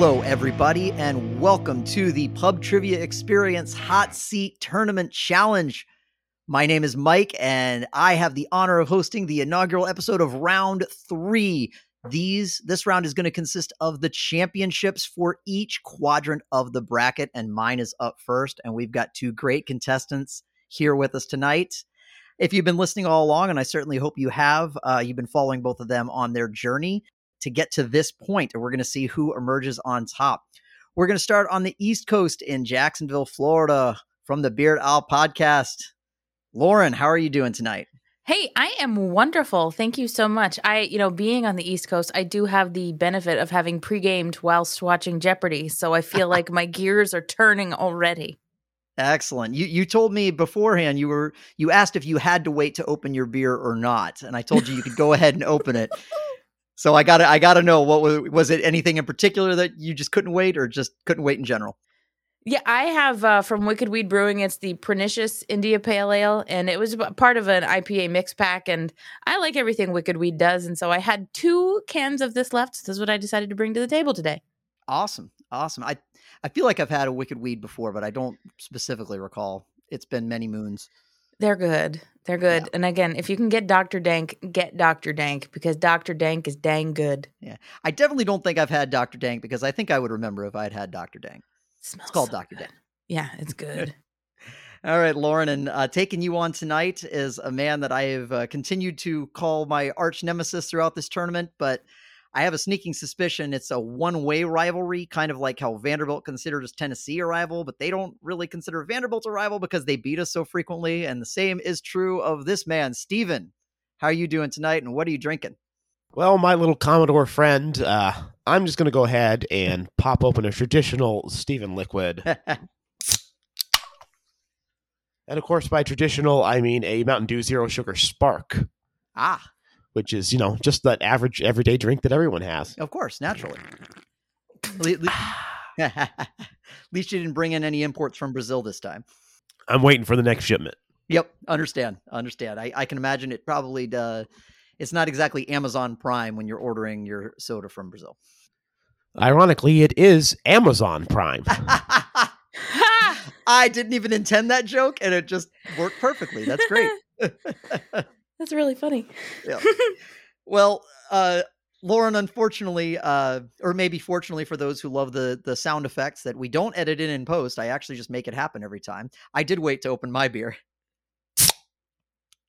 Hello, everybody, and welcome to the Pub Trivia Experience Hot Seat Tournament Challenge. My name is Mike, and I have the honor of hosting the inaugural episode of Round Three. These this round is going to consist of the championships for each quadrant of the bracket, and mine is up first. And we've got two great contestants here with us tonight. If you've been listening all along, and I certainly hope you have, uh, you've been following both of them on their journey to get to this point, and we're going to see who emerges on top. We're going to start on the East Coast in Jacksonville, Florida, from the Beard Owl podcast. Lauren, how are you doing tonight? Hey, I am wonderful. Thank you so much. I, you know, being on the East Coast, I do have the benefit of having pre-gamed whilst watching Jeopardy, so I feel like my gears are turning already. Excellent. You you told me beforehand you were you asked if you had to wait to open your beer or not, and I told you you could go ahead and open it. So I got to I got to know what was was it anything in particular that you just couldn't wait or just couldn't wait in general? Yeah, I have uh, from Wicked Weed Brewing. It's the Pernicious India Pale Ale, and it was part of an IPA mix pack. And I like everything Wicked Weed does, and so I had two cans of this left. So this is what I decided to bring to the table today. Awesome, awesome. I I feel like I've had a Wicked Weed before, but I don't specifically recall. It's been many moons. They're good. They're good. Yeah. And again, if you can get Dr. Dank, get Dr. Dank because Dr. Dank is dang good. Yeah. I definitely don't think I've had Dr. Dank because I think I would remember if I'd had Dr. Dank. Smells it's called so Dr. Dank. Yeah, it's good. All right, Lauren, and uh, taking you on tonight is a man that I have uh, continued to call my arch nemesis throughout this tournament, but I have a sneaking suspicion it's a one way rivalry, kind of like how Vanderbilt considers Tennessee a rival, but they don't really consider Vanderbilt a rival because they beat us so frequently. And the same is true of this man, Steven. How are you doing tonight, and what are you drinking? Well, my little Commodore friend, uh, I'm just going to go ahead and pop open a traditional Steven liquid. and of course, by traditional, I mean a Mountain Dew Zero Sugar Spark. Ah which is you know just that average everyday drink that everyone has. Of course, naturally. At least you didn't bring in any imports from Brazil this time. I'm waiting for the next shipment. Yep, understand, understand. I, I can imagine it probably. Uh, it's not exactly Amazon Prime when you're ordering your soda from Brazil. Ironically, it is Amazon Prime. I didn't even intend that joke, and it just worked perfectly. That's great. That's really funny. yeah. Well, uh, Lauren, unfortunately, uh, or maybe fortunately for those who love the the sound effects that we don't edit in in post, I actually just make it happen every time. I did wait to open my beer.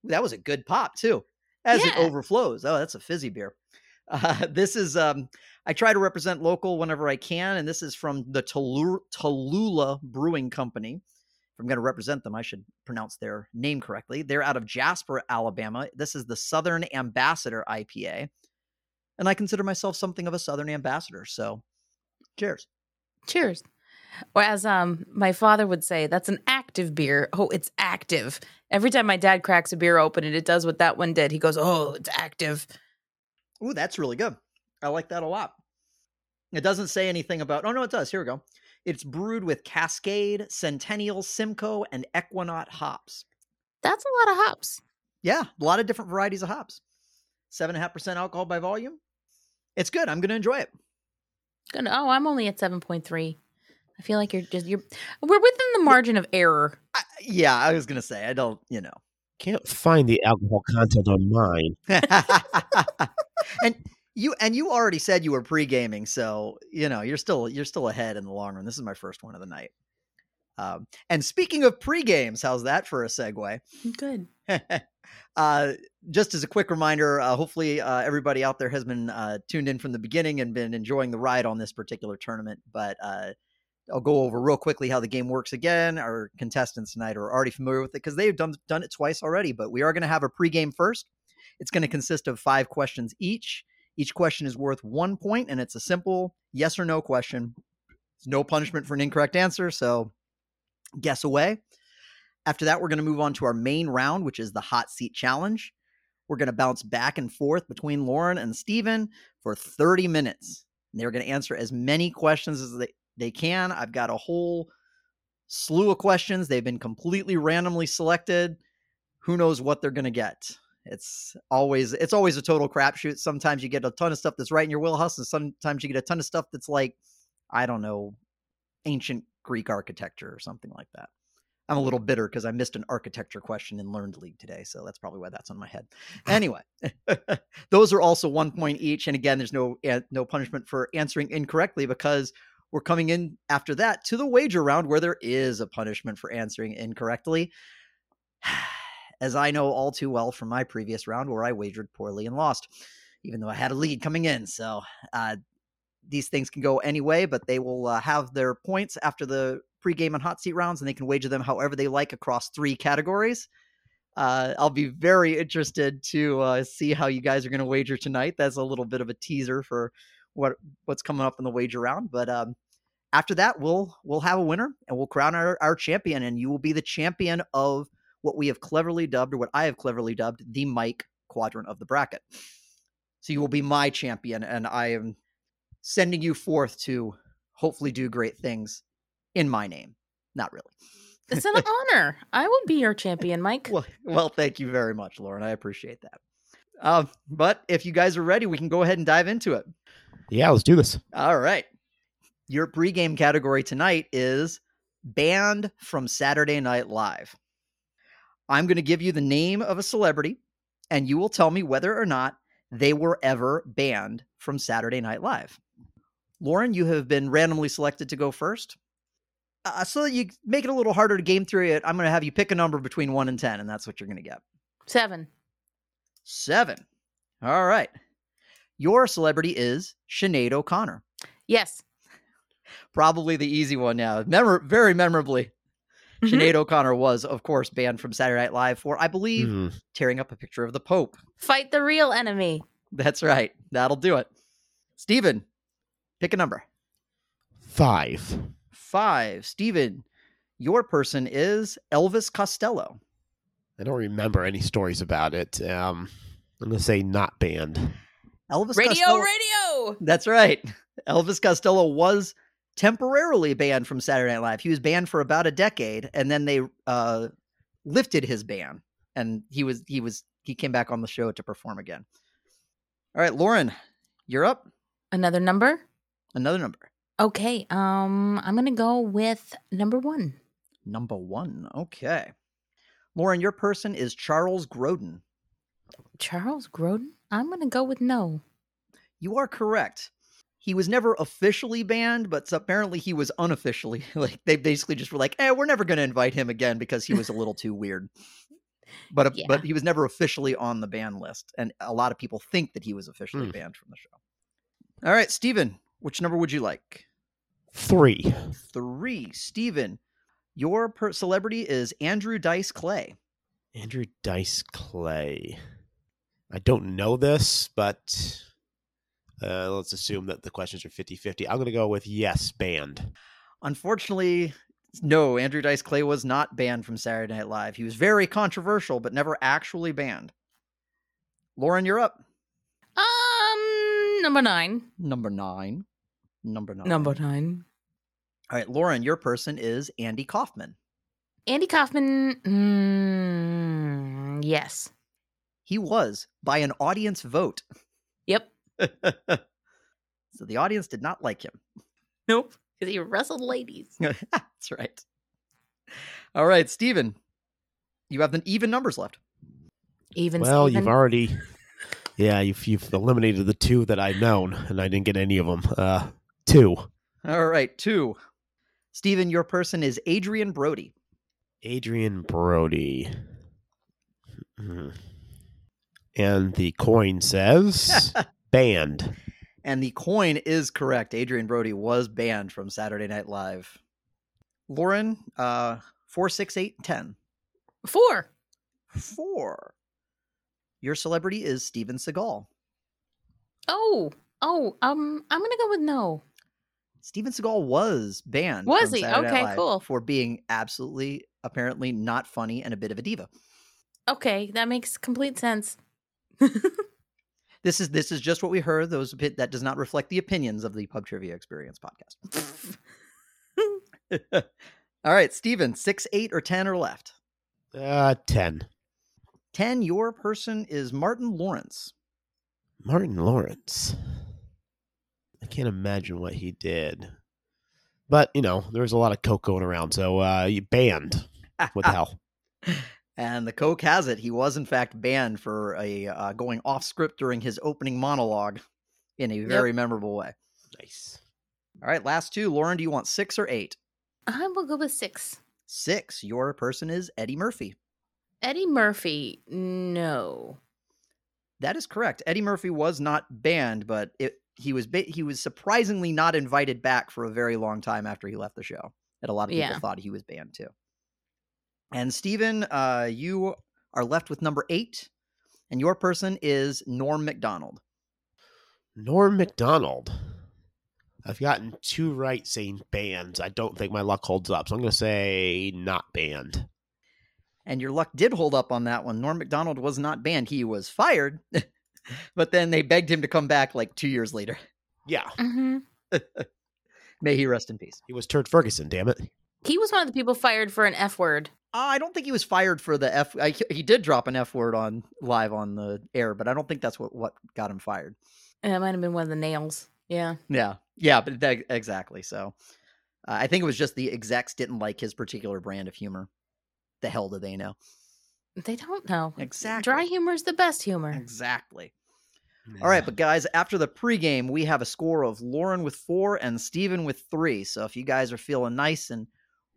That was a good pop too, as yeah. it overflows. Oh, that's a fizzy beer. Uh, this is um, I try to represent local whenever I can, and this is from the Tallulah Brewing Company. I'm going to represent them, I should pronounce their name correctly. They're out of Jasper, Alabama. This is the Southern Ambassador IPA. And I consider myself something of a Southern ambassador. So cheers. Cheers. Or as um my father would say, that's an active beer. Oh, it's active. Every time my dad cracks a beer open and it does what that one did, he goes, Oh, it's active. Ooh, that's really good. I like that a lot. It doesn't say anything about oh no, it does. Here we go. It's brewed with Cascade, Centennial, Simcoe, and Ekuanot hops. That's a lot of hops. Yeah, a lot of different varieties of hops. Seven and a half percent alcohol by volume. It's good. I'm going to enjoy it. Good. Oh, I'm only at seven point three. I feel like you're just you're. We're within the margin of error. I, yeah, I was going to say I don't. You know, can't find the alcohol content on mine. and you and you already said you were pre-gaming, so you know you're still you're still ahead in the long run. This is my first one of the night. Um, and speaking of pre-games, how's that for a segue? Good. uh, just as a quick reminder, uh, hopefully uh, everybody out there has been uh, tuned in from the beginning and been enjoying the ride on this particular tournament. But uh, I'll go over real quickly how the game works again. Our contestants tonight are already familiar with it because they've done done it twice already. But we are going to have a pre-game first. It's going to consist of five questions each. Each question is worth one point, and it's a simple yes or no question. There's no punishment for an incorrect answer, so guess away. After that, we're going to move on to our main round, which is the hot seat challenge. We're going to bounce back and forth between Lauren and Steven for 30 minutes. They're going to answer as many questions as they, they can. I've got a whole slew of questions. They've been completely randomly selected. Who knows what they're going to get? It's always it's always a total crapshoot. Sometimes you get a ton of stuff that's right in your wheelhouse, and sometimes you get a ton of stuff that's like I don't know, ancient Greek architecture or something like that. I'm a little bitter because I missed an architecture question in Learned League today, so that's probably why that's on my head. Anyway, those are also one point each, and again, there's no uh, no punishment for answering incorrectly because we're coming in after that to the wager round where there is a punishment for answering incorrectly. As I know all too well from my previous round where I wagered poorly and lost, even though I had a lead coming in. So uh, these things can go any way, but they will uh, have their points after the pregame and hot seat rounds, and they can wager them however they like across three categories. Uh, I'll be very interested to uh, see how you guys are going to wager tonight. That's a little bit of a teaser for what what's coming up in the wager round. But um, after that, we'll we'll have a winner and we'll crown our, our champion, and you will be the champion of what we have cleverly dubbed, or what I have cleverly dubbed, the Mike quadrant of the bracket. So you will be my champion, and I am sending you forth to hopefully do great things in my name. Not really. It's an honor. I will be your champion, Mike. Well, well, thank you very much, Lauren. I appreciate that. Uh, but if you guys are ready, we can go ahead and dive into it. Yeah, let's do this. All right. Your pregame category tonight is banned from Saturday Night Live. I'm going to give you the name of a celebrity, and you will tell me whether or not they were ever banned from Saturday Night Live. Lauren, you have been randomly selected to go first. Uh, so that you make it a little harder to game through it, I'm going to have you pick a number between 1 and 10, and that's what you're going to get. Seven. Seven. All right. Your celebrity is Sinead O'Connor. Yes. Probably the easy one now. Memor- very memorably. Mhm. Sinead O'Connor was, of course, banned from Saturday Night Live for, I believe, Mhm. tearing up a picture of the Pope. Fight the real enemy. That's right. That'll do it. Steven, pick a number. Five. Five. Steven, your person is Elvis Costello. I don't remember any stories about it. Um, I'm gonna say not banned. Elvis Costello. Radio, Costello. radio. That's right. Elvis Costello was temporarily banned from Saturday Night Live. He was banned for about a decade, and then they uh, lifted his ban, and he was he was he came back on the show to perform again. All right, Lauren, you're up. Another number. Another number, Okay. Um, I'm gonna go with number one. number one. Okay, Lauren, your person is Charles Grodin. Charles Grodin. I'm gonna go with no. You are correct. He was never officially banned, but apparently he was unofficially. Like they basically just were like, "Eh, we're never going to invite him again because he was a little too weird." But uh, Yeah. but he was never officially on the ban list, and a lot of people think that he was officially Hmm. banned from the show. All right, Steven, which number would you like? Three. Three. Steven, your per- celebrity is Andrew Dice Clay. Andrew Dice Clay. I don't know this, but uh, let's assume that the questions are 50 50. I'm going to go with yes, banned. Unfortunately, no, Andrew Dice Clay was not banned from Saturday Night Live. He was very controversial, but never actually banned. Lauren, you're up. Um, number nine. Number nine. Number nine. Number nine. All right, Lauren, your person is Andy Kaufman. Andy Kaufman. Mm, yes. He was by an audience vote. Yep. so the audience did not like him. Nope. Because he wrestled ladies. That's right. All right, Steven, you have the even numbers left. Even well, Steven. you've already. Yeah, you've, you've eliminated the two that I'd known, and I didn't get any of them. Uh, two. All right, two. Steven, your person is Adrien Brody. Adrien Brody. Mhm. And the coin says banned. And the coin is correct. Adrien Brody was banned from Saturday Night Live. Lauren, uh, four, six, eight, ten. Four. Four. Your celebrity is Steven Seagal. Oh. Oh. Um. I'm gonna go with no. Steven Seagal was banned. Was from he? Saturday Night Okay, Live cool. For being absolutely, apparently not funny and a bit of a diva. Okay, that makes complete sense. This is this is just what we heard. Those that does not reflect the opinions of the Pub Trivia Experience podcast. All right, Steven, six, eight, or ten or left. Uh, 10. 10, your person is Martin Lawrence. Martin Lawrence. I can't imagine what he did. But you know, there's a lot of coke going around, so uh, you banned. What the hell? And the Coke has it. He was in fact banned for a uh, going off script during his opening monologue in a very memorable way. Nice. All right, last two. Lauren, do you want six or eight? I will go with six. Six. Your person is Eddie Murphy. Eddie Murphy, no. That is correct. Eddie Murphy was not banned, but it, he was ba- he was surprisingly not invited back for a very long time after he left the show. And a lot of people Yeah. thought he was banned too. And Stephen, uh, you are left with number eight, and your person is Norm Macdonald. Norm Macdonald. I've gotten two right saying banned. I don't think my luck holds up, so I'm going to say not banned. And your luck did hold up on that one. Norm Macdonald was not banned. He was fired, but then they begged him to come back like two years later. Yeah, hmm May he rest in peace. he was Turd Ferguson. Damn it. He was one of the people fired for an F word. Uh, I don't think he was fired for the F. I, he did drop an F word on live on the air, but I don't think that's what, what got him fired. Uh, It might have been one of the nails. Yeah. Yeah, yeah, but that, exactly. So uh, I think it was just the execs didn't like his particular brand of humor. The hell do they know? They don't know. Exactly. Dry humor is the best humor. Exactly. All right, but guys, after the pregame, we have a score of Lauren with four and Steven with three. So if you guys are feeling nice and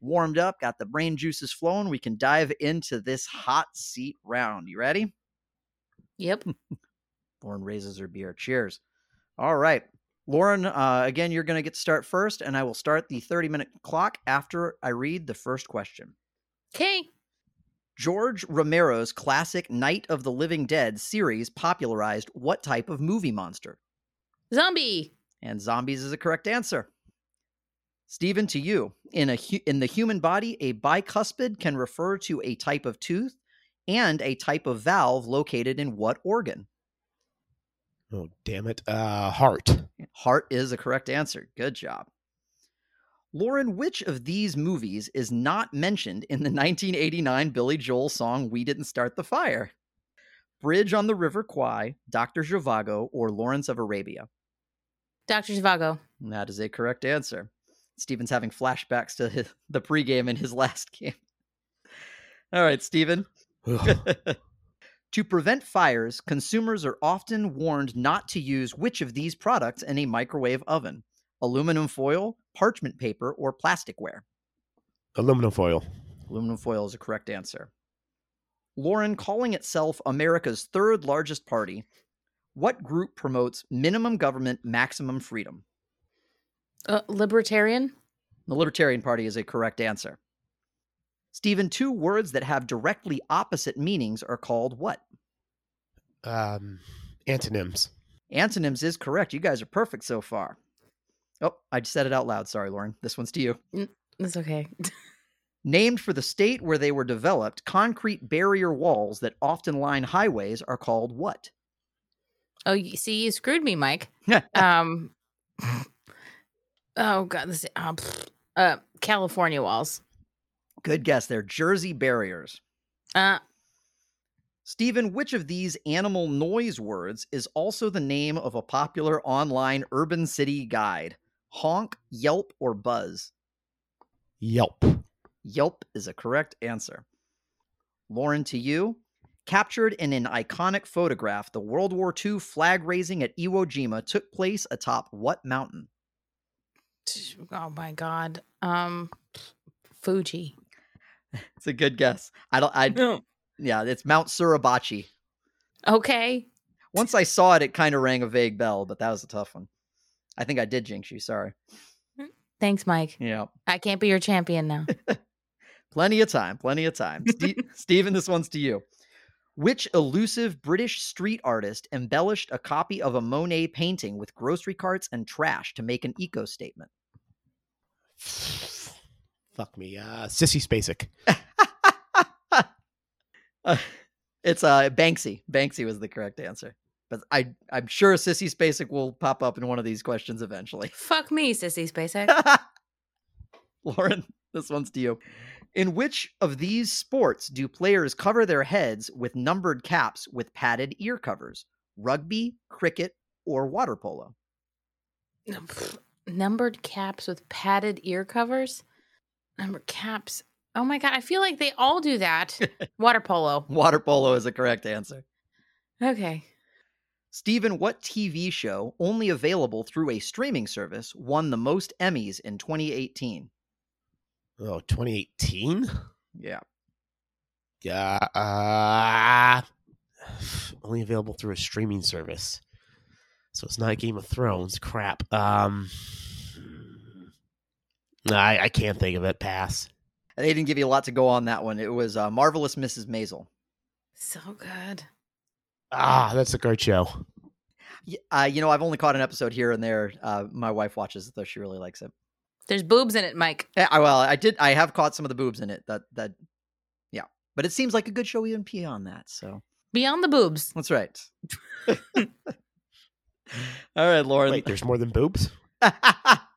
warmed up, got the brain juices flowing, we can dive into this hot seat round. You ready? Yep. Lauren raises her beer. Cheers. All right. Lauren, uh, again, you're going to get to start first, and I will start the 30 minute clock after I read the first question. Okay. George Romero's classic Night of the Living Dead series popularized what type of movie monster? Zombie. And zombies is a correct answer. Stephen, to you. In a hu- in the human body, a bicuspid can refer to a type of tooth and a type of valve located in what organ? Oh, damn it. Uh, heart. Heart is a correct answer. Good job. Lauren, which of these movies is not mentioned in the 1989 Billy Joel song We Didn't Start the Fire? Bridge on the River Kwai, Dr. Zhivago, or Lawrence of Arabia? Dr. Zhivago. That is a correct answer. Steven's having flashbacks to his, the pregame in his last game. All right, Steven. To prevent fires, consumers are often warned not to use which of these products in a microwave oven? Aluminum foil, parchment paper, or plasticware? Aluminum foil. Aluminum foil is a correct answer. Lauren, calling itself America's third largest party, what group promotes minimum government, maximum freedom? Uh, libertarian. The Libertarian Party is a correct answer. Stephen, two words that have directly opposite meanings are called what? Um, antonyms. Antonyms is correct. You guys are perfect so far. Oh, I just said it out loud. Sorry, Lauren. This one's to you. That's okay. Named for the state where they were developed, concrete barrier walls that often line highways are called what? oh, you see, you screwed me, Mike. Um. Oh God, this uh, pfft. uh California walls. Good guess. They're Jersey barriers. Uh, Stephen, which of these animal noise words is also the name of a popular online urban city guide? Honk, Yelp, or Buzz? Yelp. Yelp is a correct answer. Lauren, to you. Captured in an iconic photograph, the World War II flag raising at Iwo Jima took place atop what mountain? Oh my God. Um, Fuji. It's a good guess. I don't. I yeah, it's Mount Suribachi. Okay. Once I saw it, it kind of rang a vague bell, but that was a tough one. I think I did jinx you. Sorry. Thanks, Mike. Yeah, I can't be your champion now. plenty of time. Plenty of time. Ste- Stephen, this one's to you. Which elusive British street artist embellished a copy of a Monet painting with grocery carts and trash to make an eco statement? Fuck me. Uh, Sissy Spacek. Uh, it's uh Banksy. Banksy was the correct answer. But I I'm sure Sissy Spacek will pop up in one of these questions eventually. Fuck me, sissy Spacek. Lauren, this one's to you. In which of these sports do players cover their heads with numbered caps with padded ear covers? Rugby, cricket, or water polo? numbered caps with padded ear covers. Numbered caps. Oh my god, I feel like they all do that. Water polo. Water polo is a correct answer. Okay. Stephen, what TV show, only available through a streaming service, won the most Emmys in 2018? Oh, 2018? Yeah. Yeah. Uh, only available through a streaming service. So it's not Game of Thrones. Crap. Um, I, I can't think of it. Pass. They didn't give you a lot to go on that one. It was uh, Marvelous Mrs. Maisel. So good. Ah, that's a great show. Y- Uh, you know, I've only caught an episode here and there. Uh, my wife watches it, though she really likes it. There's boobs in it, Mike. Eh, I, well, I did. I have caught some of the boobs in it. That that, yeah. But it seems like a good show even beyond that. So Beyond the boobs. that's right. All right, Lauren. Wait, there's more than boobs?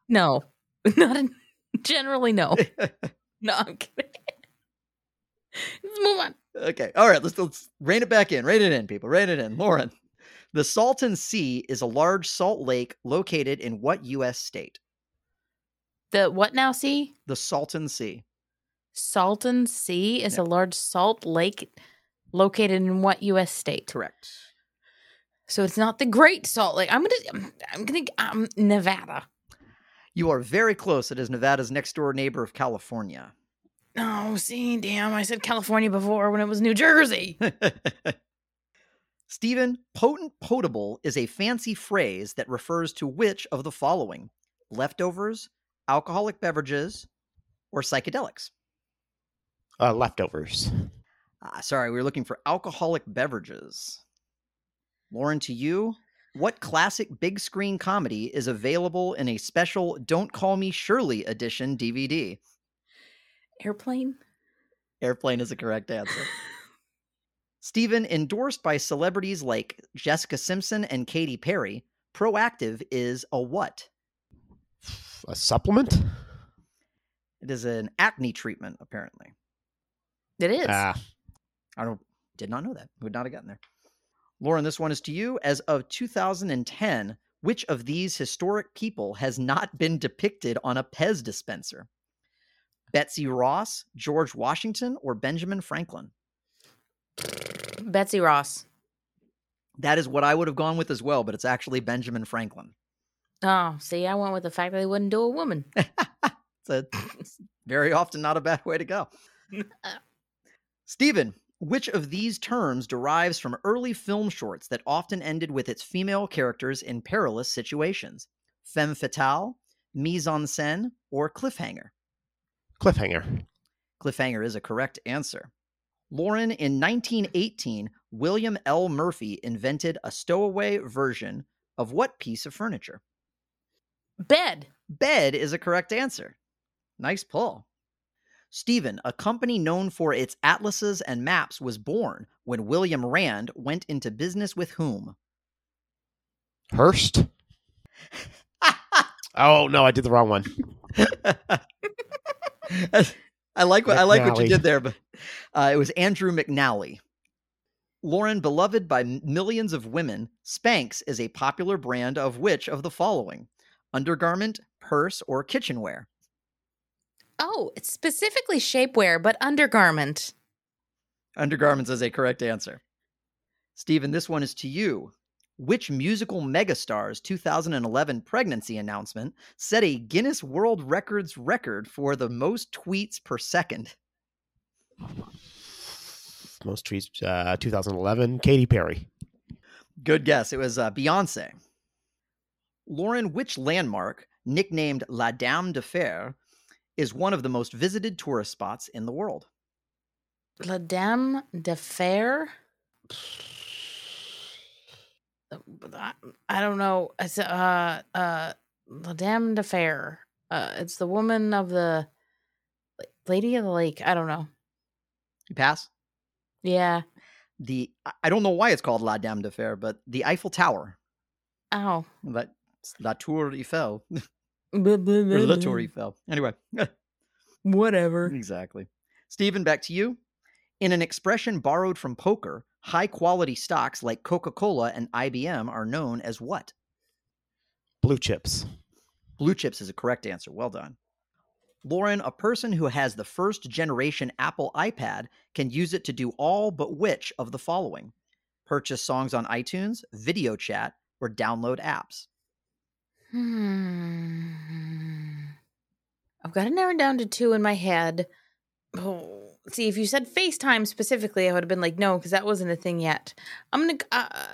No. Not in, generally no. No, I'm kidding. Let's move on. okay. All right. Let's let's rein it back in. Rein it in, people. Rein it in. Lauren. The Salton Sea is a large salt lake located in what U.S. state? The what now see? The Salton Sea. Salton Sea is Yeah. a large salt lake located in what US state? Correct. So it's not the Great Salt Lake. I'm gonna I'm gonna um Nevada. You are very close. It is Nevada's next door neighbor of California. Oh, see, damn, I said California before when it was New Jersey. Stephen, potent potable is a fancy phrase that refers to which of the following leftovers, alcoholic beverages, or psychedelics? Uh, leftovers. Ah, sorry, we were looking for alcoholic beverages. Lauren, to you, what classic big screen comedy is available in a special Don't Call Me Shirley edition DVD? Airplane? Airplane is a correct answer. Stephen, endorsed by celebrities like Jessica Simpson and Katy Perry, Proactiv is a what? A supplement? It is an acne treatment, apparently. It is. Ah, I don't did not know that. Would not have gotten there. Lauren, this one is to you. As of 2010, which of these historic people has not been depicted on a Pez dispenser? Betsy Ross, George Washington, or Benjamin Franklin? Betsy Ross. That is what I would have gone with as well, but it's actually Benjamin Franklin. Oh, see, I went with the fact that they wouldn't do a woman. It's, a, it's very often not a bad way to go. Uh. Stephen, which of these terms derives from early film shorts that often ended with its female characters in perilous situations? Femme fatale, mise en scène, or cliffhanger? cliffhanger. Cliffhanger is a correct answer. Lauren, in 1918, William L. Murphy invented a stowaway version of what piece of furniture? Bed. Bed is a correct answer. Nice pull. Stephen, a company known for its atlases and maps, was born when William Rand went into business with whom? Hearst? Oh, no, I did the wrong one. I like what I like what you did there, but uh, it was Andrew McNally. Lauren, beloved by millions of women, Spanx is a popular brand of which of the following? Undergarment, purse, or kitchenware? Oh, it's specifically shapewear, but undergarment. Undergarments is a correct answer. Stephen, this one is to you. Which musical megastar's 2011 pregnancy announcement set a Guinness World Records record for the most tweets per second? Most tweets, uh, 2011. Katy Perry. Good guess. It was uh, Beyonce. Lauren, which landmark, nicknamed La Dame de Fer, is one of the most visited tourist spots in the world? La Dame de Fer. I, don't know. It's uh uh La Dame de Fer. Uh, it's the woman of the Lady of the Lake. I don't know. You pass? Yeah. The I- don't know why it's called La Dame de Fer, but the Eiffel Tower. Oh. But La Tour Eiffel. Blah, blah, or La. Tour Eiffel. Anyway. Whatever. Exactly. Stephen, back to you. In an expression borrowed from poker, high quality stocks like Coca Cola and IBM are known as what? Blue chips. Blue chips is a correct answer. Well done. Lauren, a person who has the first generation Apple iPad can use it to do all but which of the following? Purchase songs on iTunes, video chat, or download apps. Hmm. I've got it narrowed down to two in my head. Oh, see, if you said FaceTime specifically, I would have been like, no, because that wasn't a thing yet. I'm gonna. Uh, uh,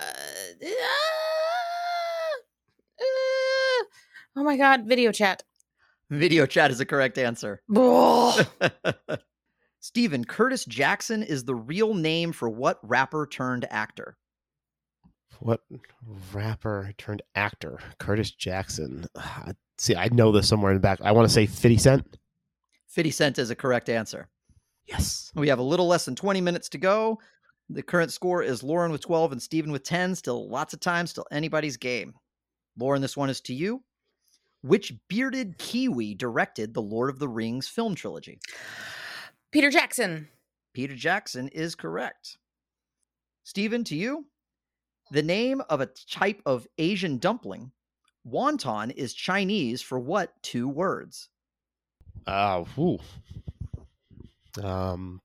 uh, oh my god, video chat. Video chat is a correct answer. Stephen, Curtis Jackson is the real name for what rapper turned actor? What rapper turned actor? Curtis Jackson. Ah, See, I know this somewhere in the back. I want to say 50 Cent. 50 Cent is a correct answer. Yes. We have a little less than 20 minutes to go. The current score is Lauren with 12 and Stephen with 10. Still lots of time, still anybody's game. Lauren, this one is to you. Which bearded Kiwi directed the Lord of the Rings film trilogy? Peter Jackson. Peter Jackson is correct. Stephen, to you. The name of a type of Asian dumpling, wonton, is Chinese for what two words? Uh, whew. Um,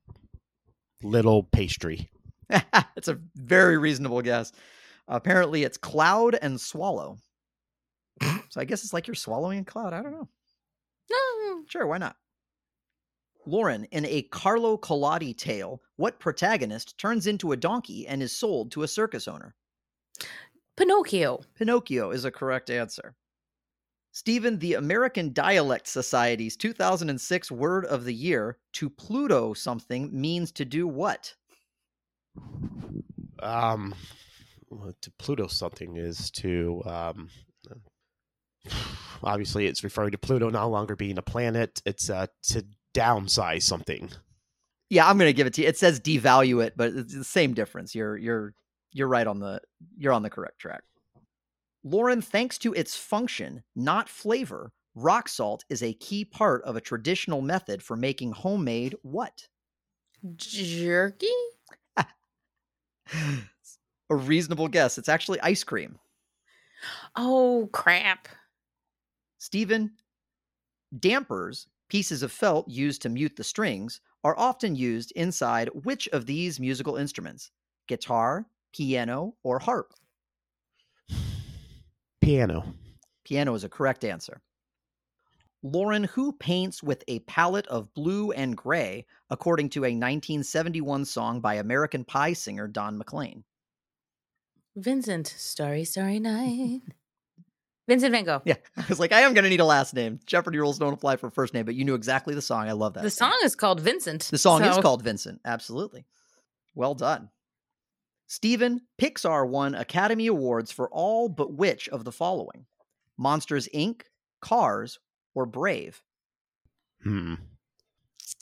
little pastry. It's a very reasonable guess. Apparently, it's cloud and swallow. so I guess it's like you're swallowing a cloud. I don't know. No. Sure, why not? Lauren, in a Carlo Collodi tale, what protagonist turns into a donkey and is sold to a circus owner? Pinocchio. Pinocchio is a correct answer. Stephen, the American Dialect Society's 2006 word of the year, to Pluto something, means to do what? Um, to Pluto something is to um. Obviously, it's referring to Pluto no longer being a planet. It's uh to downsize something. Yeah, I'm going to give it to you. It says devalue it, but it's the same difference. You're you're you're right on the you're on the correct track. Lauren, thanks to its function, not flavor, rock salt is a key part of a traditional method for making homemade what? Jerky? a reasonable guess. It's actually ice cream. Oh, crap. Stephen, dampers, pieces of felt used to mute the strings, are often used inside which of these musical instruments? Guitar, piano, or harp? Piano. Piano is a correct answer. Lauren, who paints with a palette of blue and gray, according to a 1971 song by American Pie singer Don McLean? Vincent. Starry, starry night. Vincent Van Gogh. Yeah, I was like, I am going to need a last name. Jeopardy rules don't apply for first name, but you knew exactly the song. I love that. The song is called Vincent. The song is called Vincent. Absolutely. Well done. Steven, Pixar won Academy Awards for all but which of the following? Monsters Inc., Cars, or Brave? Hmm.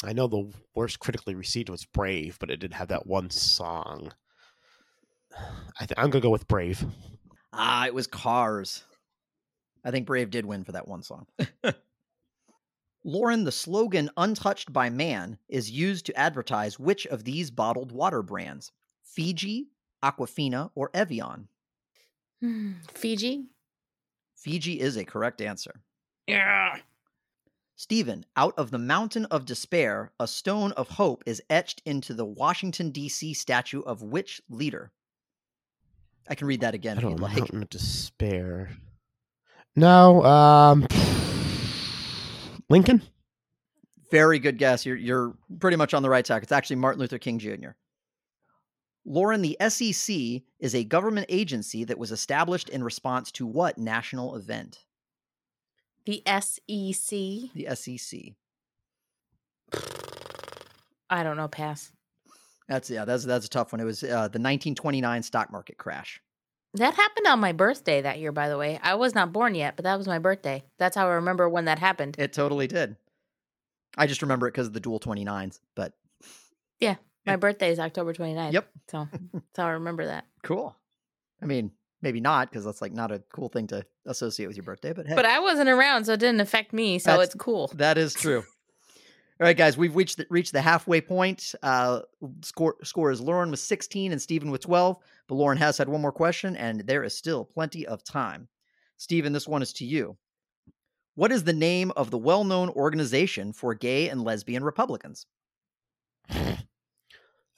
I know the worst critically received was Brave, but it did have that one song. I th- I'm gonna go with Brave. Ah, it was Cars. I think Brave did win for that one song. Lauren, the slogan untouched by man is used to advertise which of these bottled water brands? Fiji, Aquafina, or Evian? Hmm, Fiji? Fiji is a correct answer. Yeah. Stephen, out of the mountain of despair, a stone of hope is etched into the Washington, D.C. statue of which leader? I can read that again I if don't you'd know. like. Mountain of Despair. No. Um. Lincoln. Very good guess. You're you're pretty much on the right track. It's actually Martin Luther King Jr. Lauren, the SEC is a government agency that was established in response to what national event? The SEC? The SEC. I don't know. Pass. That's yeah, that's that's a tough one. It was uh, the 1929 stock market crash. That happened on my birthday that year, by the way. I was not born yet, but that was my birthday. That's how I remember when that happened. It totally did. I just remember it because of the dual 29s, but My birthday is October 29th. Yep. So that's how I remember that. cool. I mean, maybe not because that's like not a cool thing to associate with your birthday, but hey, But I wasn't around, so it didn't affect me. So That's- it's cool. that is true. All right, guys, we've reached the, reached the halfway point. Uh, score score is Lauren with 16 and Stephen with 12, but Lauren has had one more question, and there is still plenty of time. Stephen, this one is to you. What is the name of the well known organization for gay and lesbian Republicans?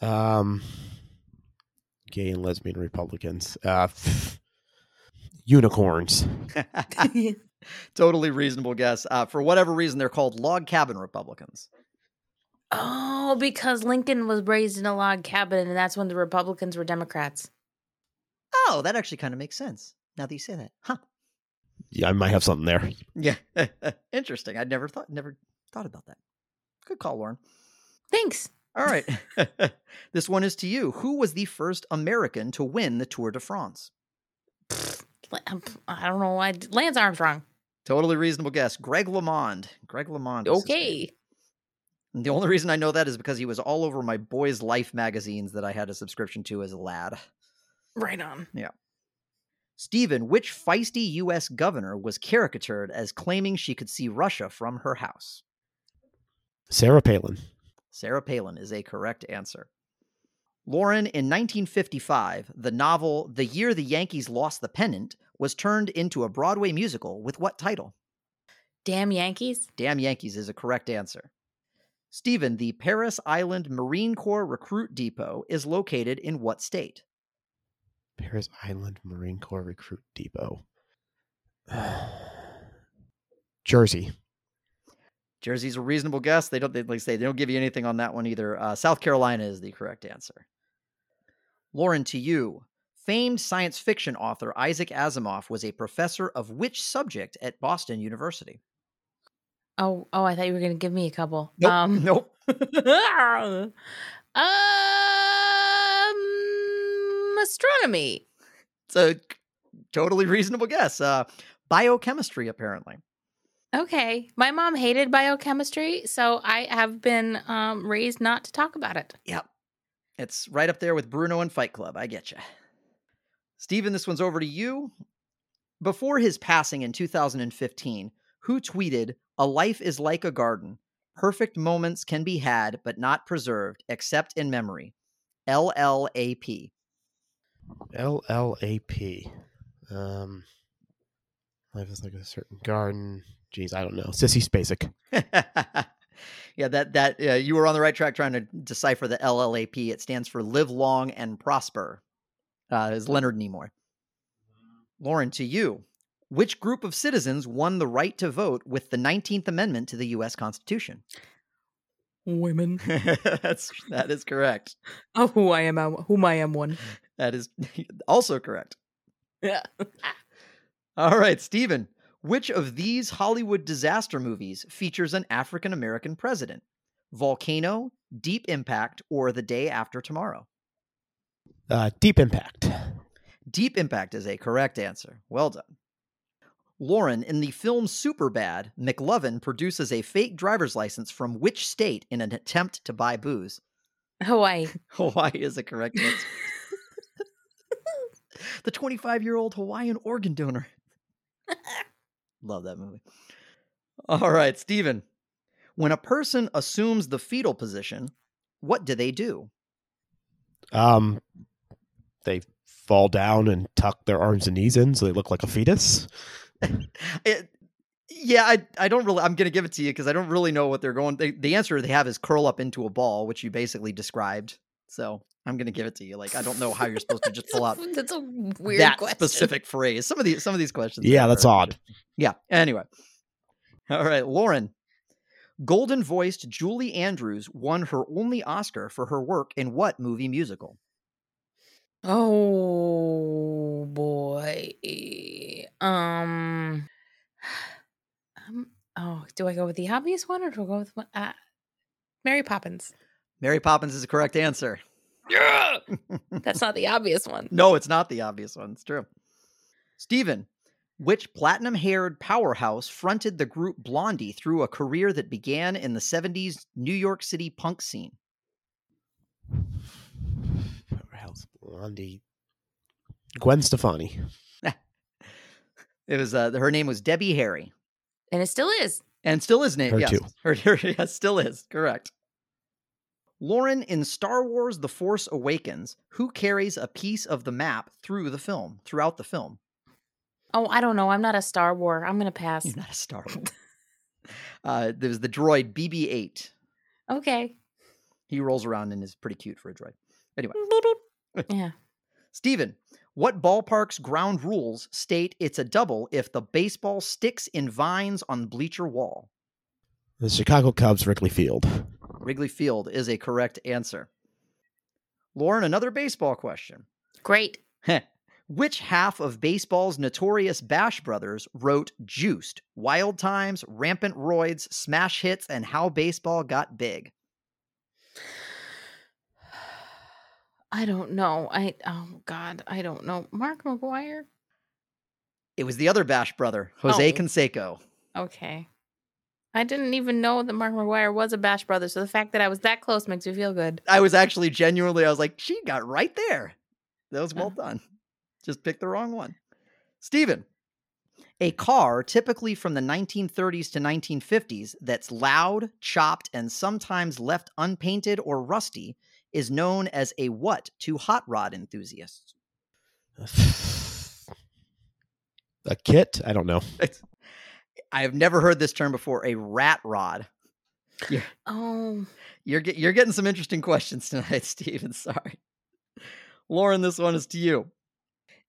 Um, gay and lesbian Republicans. Uh, unicorns. totally reasonable guess. Uh, for whatever reason, they're called log cabin Republicans. oh, because Lincoln was raised in a log cabin, and that's when the Republicans were Democrats. Oh, that actually kind of makes sense now that you say that. Huh. Yeah, I might have something there. Yeah. Interesting. I'd never thought never thought about that. Good call, Lauren. Thanks. All right. this one is to you. Who was the first American to win the Tour de France? Um, I don't know why. Lance Armstrong. Totally reasonable guess. Greg LeMond. Greg LeMond. was his name. Okay. And The only reason I know that is because he was all over my Boys Life magazines that I had a subscription to as a lad. Right on. Yeah. Stephen, which feisty U.S. governor was caricatured as claiming she could see Russia from her house? Sarah Palin. Sarah Palin is a correct answer. Lauren, in 1955, the novel The Year the Yankees Lost the Pennant was turned into a Broadway musical with what title? Damn Yankees. Damn Yankees is a correct answer. Stephen, the Parris Island Marine Corps Recruit Depot is located in what state? Parris Island Marine Corps Recruit Depot. Jersey. Jersey's a reasonable guess. They don't, they, like say, they don't give you anything on that one either. Uh, South Carolina is the correct answer. Lauren, to you. Famed science fiction author Isaac Asimov was a professor of which subject at Boston University? Oh, oh, I thought you were going to give me a couple. Nope. Um, nope. um, astronomy. It's a totally reasonable guess. Uh, biochemistry, apparently. Okay. My mom hated biochemistry, so I have been um, raised not to talk about it. Yep. It's right up there with Bruno and Fight Club. I get you. Steven, this one's over to you. Before his passing in 2015, who tweeted, A life is like a garden. Perfect moments can be had, but not preserved, except in memory. LLAP. LLAP. Um, life is like a certain garden. Geez, I don't know. Sissy Spacek. yeah, that that uh, you were on the right track trying to decipher the LLAP. It stands for Live Long and Prosper. Uh, is Leonard Nimoy. Lauren, to you. Which group of citizens won the right to vote with the 19th Amendment to the U.S. Constitution? Women. That's that is correct. Oh, who I am, whom I am one. That is also correct. Yeah. All right, Stephen. Which of these Hollywood disaster movies features an African American president? Volcano, Deep Impact, or The Day After Tomorrow? Uh, Deep Impact. Deep Impact is a correct answer. Well done. Lauren, in the film Superbad, McLovin produces a fake driver's license from which state in an attempt to buy booze? Hawaii. Hawaii is a correct answer. the 25 year old Hawaiian organ donor. Love that movie. All right, Steven. When a person assumes the fetal position, what do they do? Um, they fall down and tuck their arms and knees in so they look like a fetus. It, yeah, I I don't really. I'm gonna give it to you because I don't really know what they're going. They, the answer they have is curl up into a ball, which you basically described. So I'm gonna give it to you. Like I don't know how you're supposed to just pull out That's a weird that question. specific phrase. Some of these some of these questions. Yeah, that's odd. Yeah. Anyway. All right, Lauren. Golden voiced Julie Andrews won her only Oscar for her work in what movie musical? Oh boy. Um. um oh, do I go with the obvious one or do I go with one? Uh, Mary Poppins. Mary Poppins is the correct answer. Yeah. That's not the obvious one. No, it's not the obvious one. It's true. Steven, which platinum haired powerhouse fronted the group Blondie through a career that began in the 70s New York City punk scene? Powerhouse Blondie. Gwen Stefani. It was uh, her name was Debbie Harry. And it still is. And still is named. Her yes. too. Her, her yes, still is. Correct. Lauren, in Star Wars The Force Awakens, who carries a piece of the map through the film, throughout the film? Oh, I don't know. I'm not a Star War. I'm gonna pass. You're not a Star Wars. uh, there was the droid BB-8. Okay. He rolls around and is pretty cute for a droid. Anyway, Yeah. Steven, what ballpark's ground rules state it's a double if the baseball sticks in vines on the bleacher wall? The Chicago Cubs, Wrigley Field. Wrigley Field is a correct answer. Lauren, another baseball question. Great. Which half of baseball's notorious Bash Brothers wrote Juiced, Wild Times, Rampant Roids, Smash Hits, and How Baseball Got Big? I don't know. I oh God, I don't know. Mark McGwire. It was the other Bash brother, Jose Oh. Canseco. Okay. I didn't even know that Mark McGwire was a Bash brother, so the fact that I was that close makes me feel good. I was actually genuinely, I was like, she got right there. That was well Oh. done. Just picked the wrong one. Steven, a car typically from the 1930s to 1950s that's loud, chopped, and sometimes left unpainted or rusty is known as a what to hot rod enthusiasts? A kit? I don't know. I have never heard this term before. A rat rod. Oh, You're get, you're getting some interesting questions tonight, Steven. Sorry, Lauren. This one is to you.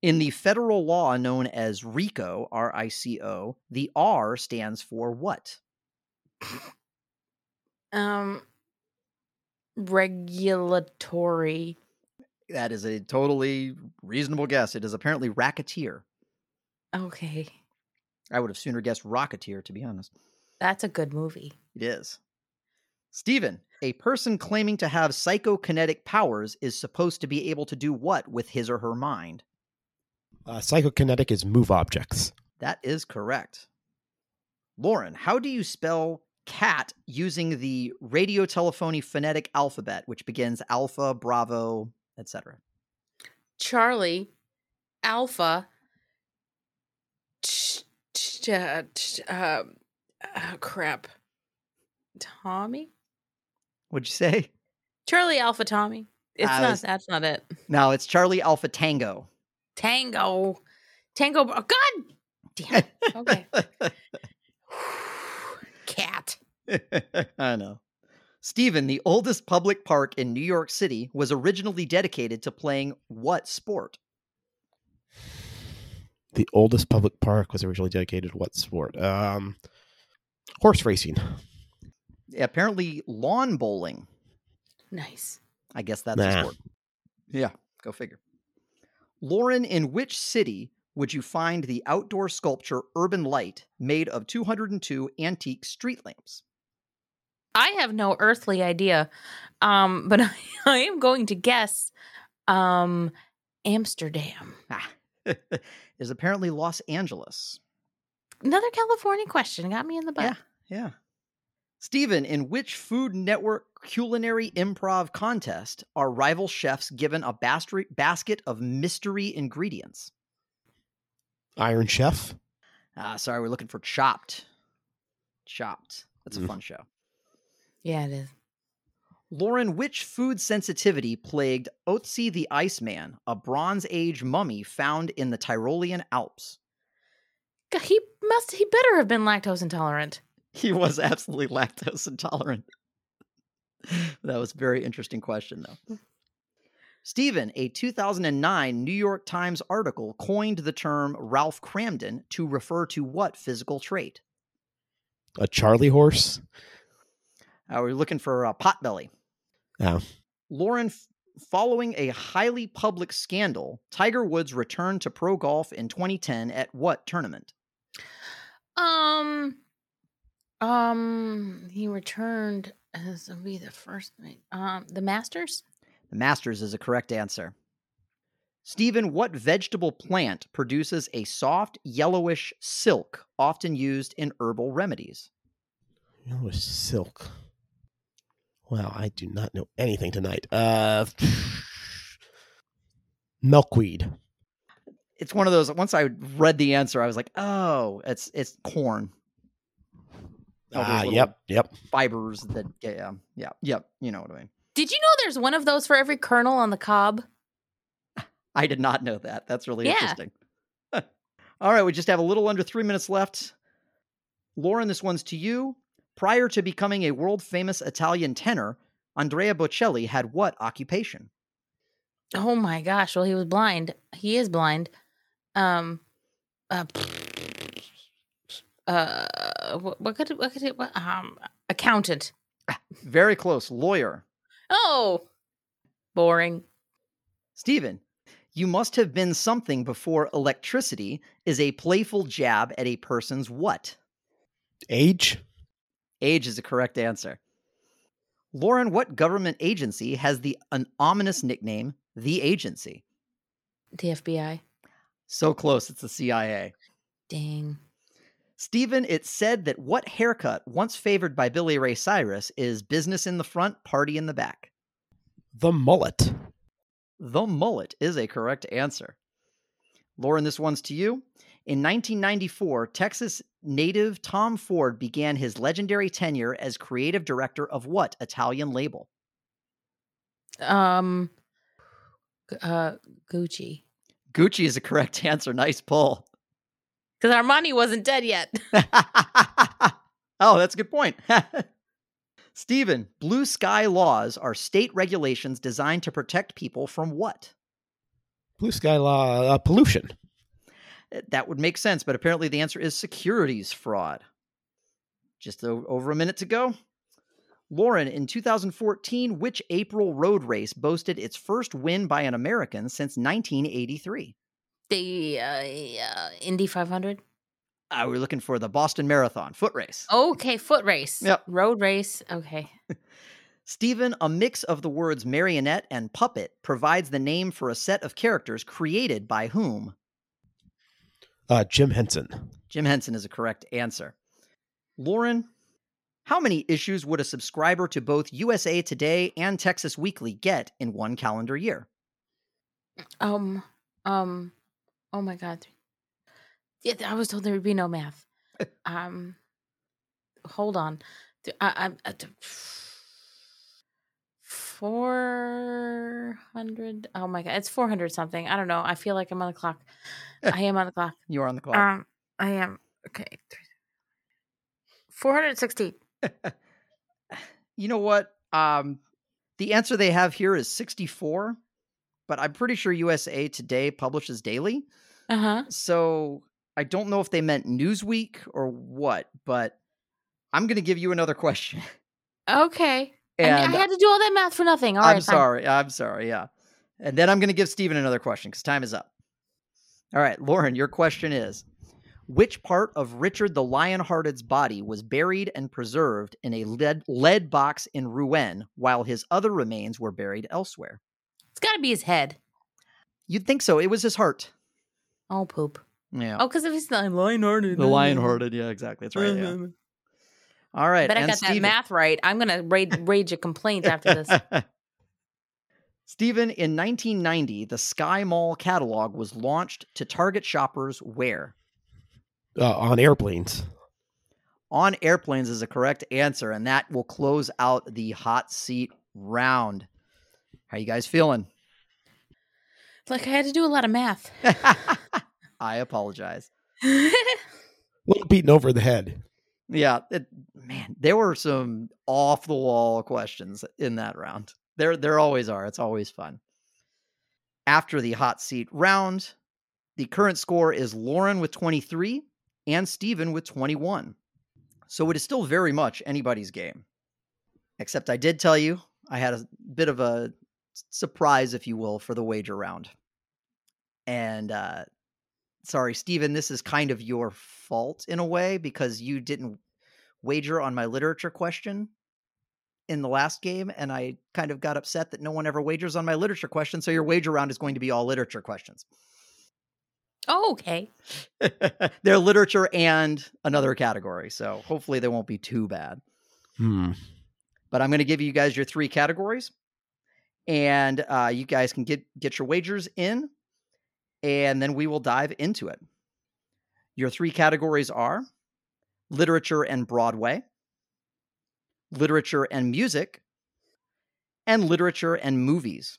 In the federal law known as RICO, R I C O, the R stands for what? um, regulatory. That is a totally reasonable guess. It is apparently racketeer. Okay, I would have sooner guessed rocketeer, to be honest. that's a good movie. It is. Stephen, a person claiming to have psychokinetic powers is supposed to be able to do what with his or her mind? Uh, psychokinetic is move objects. That is correct. Lauren, how do you spell cat using the radio telephony phonetic alphabet, which begins alpha, bravo, etc.? Charlie, Alpha, ch- ch- uh, uh, uh, crap, Tommy, What'd you say? Charlie, Alpha, Tommy. It's Ah, not. That's not it. No, it's Charlie Alpha Tango. Tango, Tango. Oh, God damn. it. Okay. Cat. I know. Stephen, the oldest public park in New York City, was originally dedicated to playing what sport? The oldest public park was originally dedicated to what sport? Um, horse racing. Apparently, lawn bowling. Nice. I guess that's a sport. Yeah, go figure. Lauren, in which city would you find the outdoor sculpture Urban Light made of 202 antique street lamps? I have no earthly idea, um, but I, I am going to guess um, Amsterdam. Ah, is apparently Los Angeles. Another California question got me in the butt. Yeah, yeah. Stephen, in which Food Network culinary improv contest are rival chefs given a bas- basket of mystery ingredients? Iron Chef. Ah, sorry, we're looking for Chopped. Chopped. That's a Mm. fun show. Yeah, it is. Lauren, which food sensitivity plagued Otzi the Iceman, a Bronze Age mummy found in the Tyrolean Alps? God, He must. He better have been lactose intolerant. He was absolutely lactose intolerant. that was a very interesting question, though. Stephen, a 2009 New York Times article coined the term Ralph Kramden to refer to what physical trait? A Charlie horse. Uh, we're looking for uh, potbelly. Oh. Lauren, following a highly public scandal, Tiger Woods returned to pro golf in 2010 at what tournament? Um, um, he returned as will be the first night. Um, the Masters. The Masters is a correct answer. Stephen, what vegetable plant produces a soft yellowish silk often used in herbal remedies? Yellowish silk. Wow, I do not know anything tonight. Uh, milkweed. It's one of those. Once I read the answer, I was like, "Oh, it's it's corn." Oh, Ah, yep, yep. Fibers that yeah, yeah, yeah, yep. You know what I mean. Did you know there's one of those for every kernel on the cob? I did not know that. That's really Yeah. interesting. All right, we just have a little under three minutes left. Lauren, this one's to you. Prior to becoming a world famous Italian tenor, Andrea Bocelli had what occupation? Oh my gosh. Well, he was blind. He is blind. Um, uh, uh, what, what could what could it? What, um, accountant. Very close. Lawyer. Oh, boring. Stephen, you must have been something before electricity is a playful jab at a person's what? Age? Age is the correct answer. Lauren, what government agency has the an ominous nickname the agency? The FBI. So close, it's the CIA. Dang. Stephen, it's said that what haircut, once favored by Billy Ray Cyrus, is business in the front, party in the back? The mullet. The mullet is a correct answer. Lauren, this one's to you. In 1994, Texas native Tom Ford began his legendary tenure as creative director of what Italian label? Um, uh, Gucci. Gucci is a correct answer. Nice pull. Because Armani wasn't dead yet. oh, that's a good point. Stephen, blue sky laws are state regulations designed to protect people from what? Blue sky law, uh, pollution. Eh, That would make sense, but apparently the answer is securities fraud. Just over a minute to go. Lauren, in 2014, which April road race boasted its first win by an American since 1983? the uh, uh, Indy 500. Uh, we're looking for the Boston Marathon foot race. Okay, foot race. Yep. Road race. Okay. Stephen, a mix of the words marionette and puppet provides the name for a set of characters created by whom? Uh, Jim Henson. Jim Henson is a correct answer. Lauren, how many issues would a subscriber to both USA Today and Texas Weekly get in one calendar year? Um. Um. Oh my God. Yeah, I was told there would be no math. um. Hold on. Th- I, I, I, Four hundred. Oh my god, it's four hundred something. I don't know. I feel like I'm on the clock. I am on the clock. You are on the clock. Um, I am okay. Four hundred sixteen. you know what? Um, the answer they have here is 64, but I'm pretty sure USA Today publishes daily. Uh huh. So I don't know if they meant Newsweek or what, but I'm going to give you another question. Okay. I, mean, I had to do all that math for nothing. All I'm right, fine. sorry. I'm sorry. Yeah. And then I'm going to give Steven another question because time is up. All right, Lauren, your question is Which part of Richard the Lionhearted's body was buried and preserved in a lead, lead box in Rouen while his other remains were buried elsewhere? It's got to be his head. You'd think so. It was his heart. Oh poop. Yeah. Oh, because if he's not lion-hearted. The Lionhearted. Yeah, exactly. That's right. Yeah. All right. But I and got that math right. I'm gonna rage, rage a complaint after this. Stephen, in 1990, the Sky Mall catalog was launched to target shoppers where? Uh, on airplanes. On airplanes is a correct answer, and that will close out the hot seat round. How you guys feeling? Like I had to do a lot of math. I apologize. A little beaten over the head. Yeah, it, man, there were some off the wall questions in that round. There, there always are. It's always fun. After the hot seat round, the current score is Lauren with 23 and Steven with 21. So it is still very much anybody's game. Except I did tell you I had a bit of a surprise, if you will, for the wager round. And uh, sorry, Steven, this is kind of your fault in a way because you didn't wager on my literature question in the last game, and I kind of got upset that no one ever wagers on my literature question. So your wager round is going to be all literature questions. oh, okay. They're literature and another category, so hopefully they won't be too bad. Hmm. But I'm going to give you guys your three categories, and uh, you guys can get get your wagers in, and then we will dive into it. Your three categories are literature and Broadway, literature and music, and literature and movies.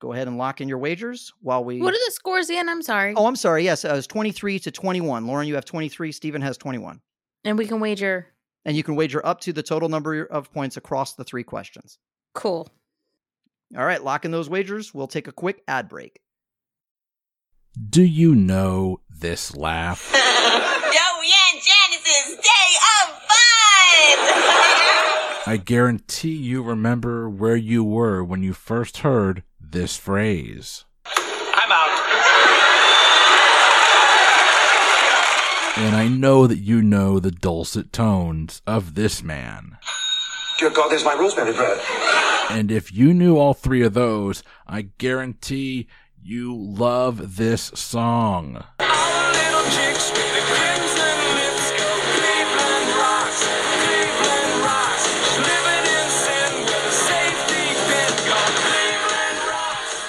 go ahead and lock in your wagers while we. What are the scores again? I'm sorry. Oh, I'm sorry. Yes, uh, it was 23 to 21. Lauren, you have 23. Stephen has 21. And we can wager. And you can wager up to the total number of points across the three questions. Cool. All right, lock in those wagers. We'll take a quick ad break. Do you know this laugh? Joey and Janice's Day of Fun! I guarantee you remember where you were when you first heard this phrase. I'm out. And I know that you know the dulcet tones of this man. Dear God, there's my rosemary bread. And if you knew all three of those, I guarantee you love this song.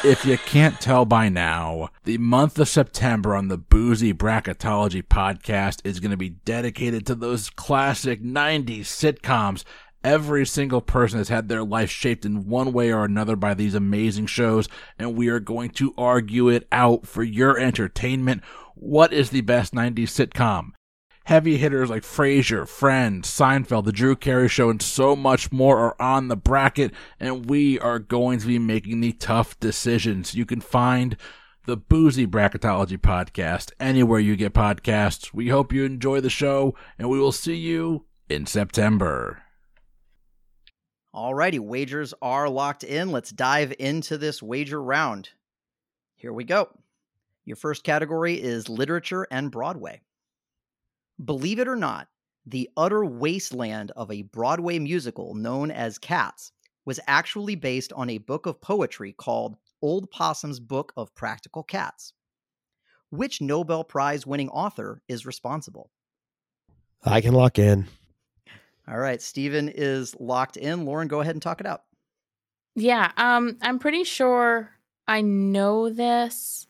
If you can't tell by now, the month of September on the Boozy Bracketology podcast is going to be dedicated to those classic 90s sitcoms. Every single person has had their life shaped in one way or another by these amazing shows, and we are going to argue it out for your entertainment. What is the best 90s sitcom? Heavy hitters like Frasier, Friends, Seinfeld, The Drew Carey Show, and so much more are on the bracket, and we are going to be making the tough decisions. You can find the Boozy Bracketology podcast anywhere you get podcasts. We hope you enjoy the show, and we will see you in September. All righty, wagers are locked in. Let's dive into this wager round. Here we go. Your first category is literature and Broadway. Believe it or not, the utter wasteland of a Broadway musical known as Cats was actually based on a book of poetry called Old Possum's Book of Practical Cats. Which Nobel Prize winning author is responsible? I can lock in. All right, Stephen is locked in. Lauren, go ahead and talk it out. Yeah, um, I'm pretty sure I know this.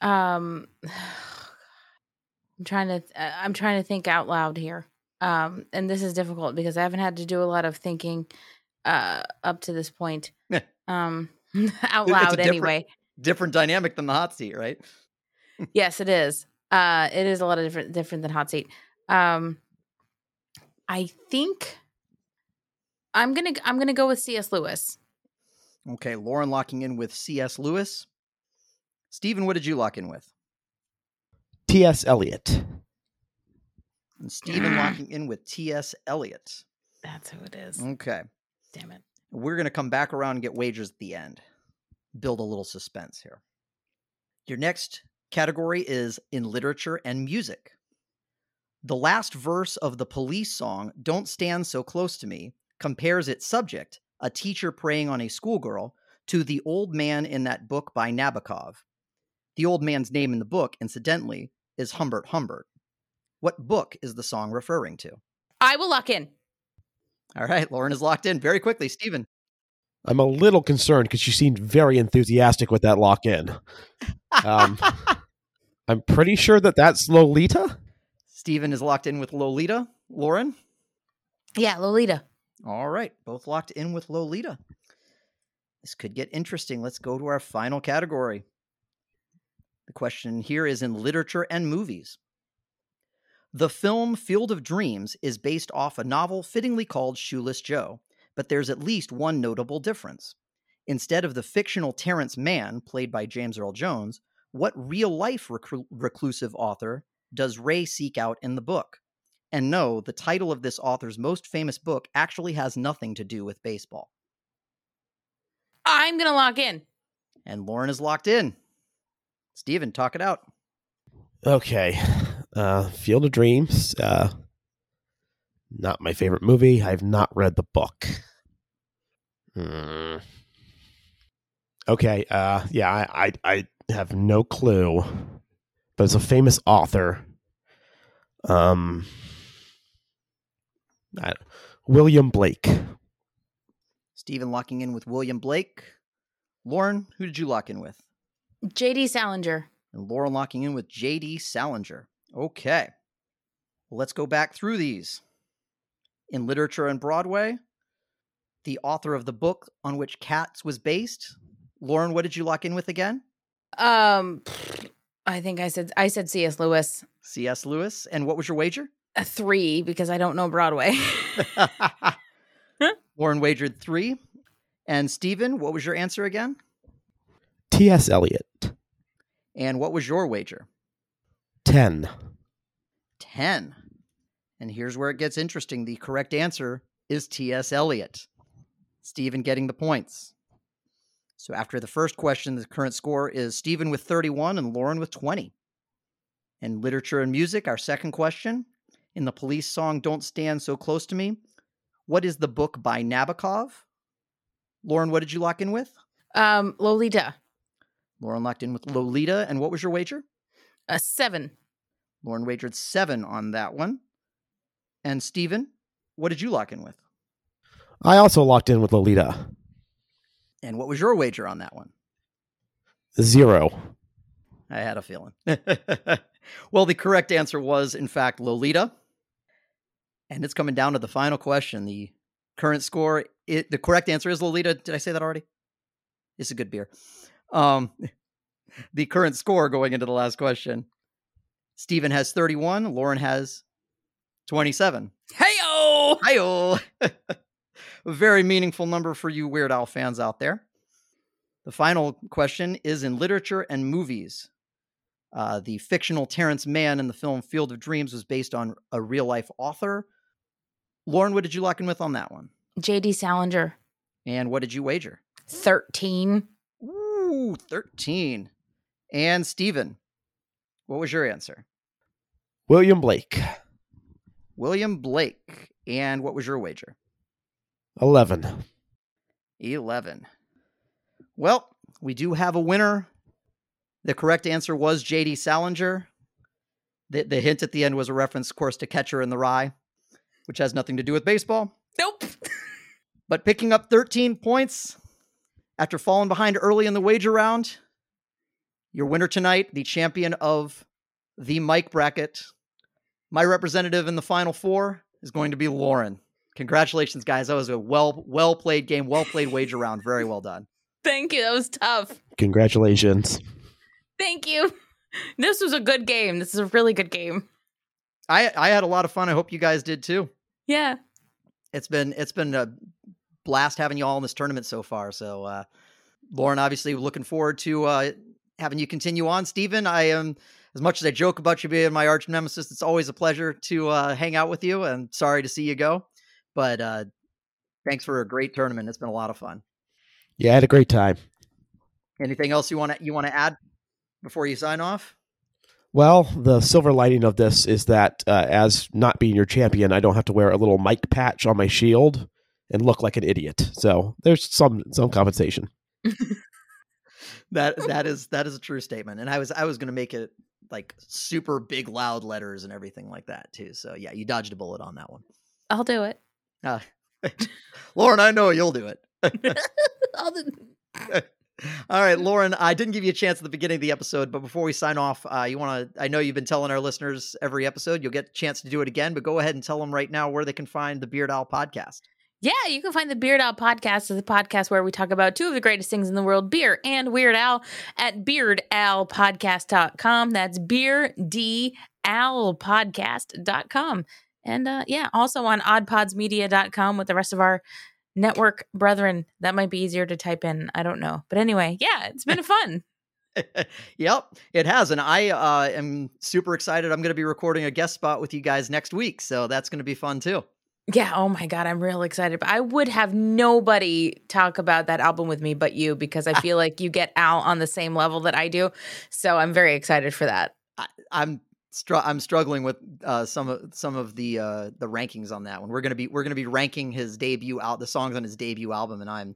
Um, I'm trying to. Uh, I'm trying to think out loud here. Um, and this is difficult because I haven't had to do a lot of thinking uh, up to this point. um, out loud anyway. Different dynamic than the hot seat, right? yes, it is. Uh, it is a lot of different different than hot seat. Um, I think I'm gonna I'm gonna go with C.S. Lewis. Okay, Lauren locking in with C.S. Lewis. Stephen, what did you lock in with? T.S. Eliot. And Stephen locking in with T.S. Eliot. That's who it is. Okay. Damn it. We're going to come back around and get wagers at the end. Build a little suspense here. Your next category is in literature and music. The last verse of the police song, Don't Stand So Close to Me, compares its subject, a teacher preying on a schoolgirl, to the old man in that book by Nabokov. The old man's name in the book, incidentally, is Humbert Humbert. What book is the song referring to? I will lock in. All right, Lauren is locked in very quickly. Stephen. I'm a little concerned because you seemed very enthusiastic with that lock in. Um, I'm pretty sure that that's Lolita. Stephen is locked in with Lolita. Lauren? Yeah, Lolita. All right, both locked in with Lolita. This could get interesting. Let's go to our final category. The question here is in literature and movies. The film Field of Dreams is based off a novel fittingly called Shoeless Joe, but there's at least one notable difference. Instead of the fictional Terrence Mann, played by James Earl Jones, what real life reclu- reclusive author does Ray seek out in the book? And no, the title of this author's most famous book actually has nothing to do with baseball. I'm going to lock in. And Lauren is locked in. Steven, talk it out. Okay. Uh, Field of Dreams. Uh, not my favorite movie. I've not read the book. Hmm. Okay. Uh, yeah, I, I, I have no clue, but it's a famous author. Um, I, William Blake. Stephen locking in with William Blake. Lauren, who did you lock in with? J.D. Salinger. And Lauren locking in with J.D. Salinger. Okay. Well, let's go back through these. In literature and Broadway, the author of the book on which Cats was based Lauren, what did you lock in with again? Um, I think I said I said C.S. Lewis C.S. Lewis. And what was your wager? a three because I don't know Broadway. Lauren wagered three. And Stephen, what was your answer again? T.S. Eliot. And what was your wager? 10. 10. And here's where it gets interesting. The correct answer is T.S. Eliot. Stephen getting the points. So after the first question, the current score is Stephen with 31 and Lauren with 20. And literature and music, our second question. In the police song Don't Stand So Close to Me, what is the book by Nabokov? Lauren, what did you lock in with? um, Lolita, Lauren locked in with Lolita. And what was your wager? a seven. Lauren wagered seven on that one. And Stephen, what did you lock in with? I also locked in with Lolita. And what was your wager on that one? Zero. I had a feeling. well, the correct answer was, in fact, Lolita. And it's coming down to the final question. The current score, it, the correct answer is Lolita. Did I say that already? It's a good beer. Um, the current score going into the last question Stephen has 31, Lauren has 27. Hey-o! Hi-oh! a very meaningful number for you Weird Al fans out there. The final question is in literature and movies. Uh, the fictional Terrence Mann in the film Field of Dreams was based on a real life author. Lauren, what did you lock in with on that one? J.D. Salinger, And what did you wager? thirteen. Ooh, 13. And Stephen, what was your answer? William Blake. William Blake. And what was your wager? 11. 11. Well, we do have a winner. The correct answer was JD Salinger. The, the hint at the end was a reference, of course, to Catcher in the Rye, which has nothing to do with baseball. Nope. But picking up 13 points after falling behind early in the wager round, your winner tonight, the champion of the Mike bracket, my representative in the final four is going to be Lauren. Congratulations, guys. That was a well well played game, well played wager round. Very well done. Thank you. That was tough. Congratulations. Thank you. This was a good game. This is a really good game. I I had a lot of fun. I hope you guys did too. Yeah. It's been it's been a blast having you all in this tournament so far. So uh Lauren, obviously looking forward to uh having you continue on. Stephen, I am as much as I joke about you being my arch nemesis, it's always a pleasure to uh hang out with you and sorry to see you go. But uh thanks for a great tournament. It's been a lot of fun. Yeah, I had a great time. Anything else you want to you want to add before you sign off? Well, the silver lining of this is that uh, as not being your champion, I don't have to wear a little mic patch on my shield and look like an idiot. So there's some some compensation. That that is that is a true statement. And I was I was going to make it like super big loud letters and everything like that too. So yeah, you dodged a bullet on that one. I'll do it. Uh, Lauren, I know you'll do it. All right, Lauren, I didn't give you a chance at the beginning of the episode, but before we sign off, uh, you want to, I know you've been telling our listeners every episode, you'll get a chance to do it again, but go ahead and tell them right now where they can find the Beard Owl podcast. Yeah, you can find the Beard Owl podcast as a podcast where we talk about two of the greatest things in the world, beer and Weird Al, at beardowlpodcast.com. That's beer D podcast.com. And uh, yeah, also on oddpodsmedia.com with the rest of our network brethren. That might be easier to type in. I don't know. But anyway, yeah, it's been fun. yep, it has. And I uh, am super excited. I'm going to be recording a guest spot with you guys next week. So that's going to be fun too. Yeah, oh my god, I'm real excited. But I would have nobody talk about that album with me but you because I feel like you get Al on the same level that I do. So I'm very excited for that. I, I'm str- I'm struggling with uh, some of some of the uh, the rankings on that one. We're gonna be we're gonna be ranking his debut out the songs on his debut album, and I'm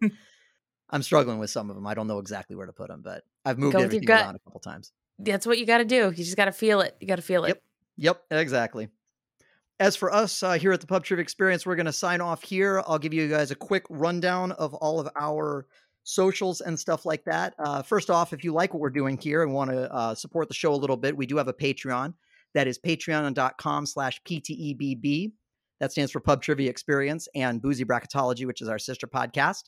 I'm struggling with some of them. I don't know exactly where to put them, but I've moved Go everything around a couple times. That's what you got to do. You just got to feel it. You got to feel it. Yep. Yep, exactly. As for us uh, here at the Pub Trivia Experience, we're going to sign off here. I'll give you guys a quick rundown of all of our socials and stuff like that. Uh, first off, if you like what we're doing here and want to uh, support the show a little bit, we do have a Patreon. That is patreon.com slash PTEBB. That stands for Pub Trivia Experience and Boozy Bracketology, which is our sister podcast.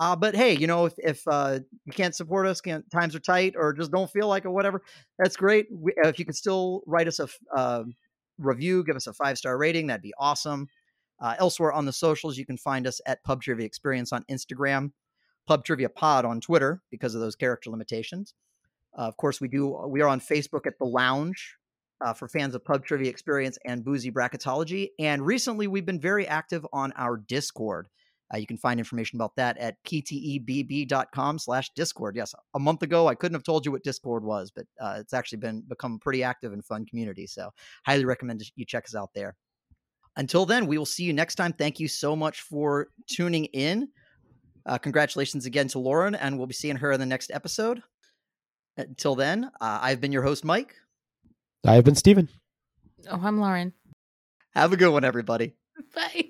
Uh, but hey, you know, if if uh, you can't support us, can't times are tight, or just don't feel like it, whatever, that's great. We, if you could still write us a uh, review, give us a five star rating, that'd be awesome. Uh, elsewhere on the socials, you can find us at Pub Trivia Experience on Instagram, Pub Trivia Pod on Twitter because of those character limitations. Uh, of course, we do. We are on Facebook at the Lounge uh, for fans of Pub Trivia Experience and Boozy Bracketology. And recently, we've been very active on our Discord. Uh, you can find information about that at ptebb.com slash discord. Yes, a month ago, I couldn't have told you what Discord was, but uh, it's actually been become a pretty active and fun community. So highly recommend you check us out there. Until then, we will see you next time. Thank you so much for tuning in. Uh, congratulations again to Lauren, and we'll be seeing her in the next episode. Until then, uh, I've been your host, Mike. I have been Steven. Oh, I'm Lauren. Have a good one, everybody. Bye.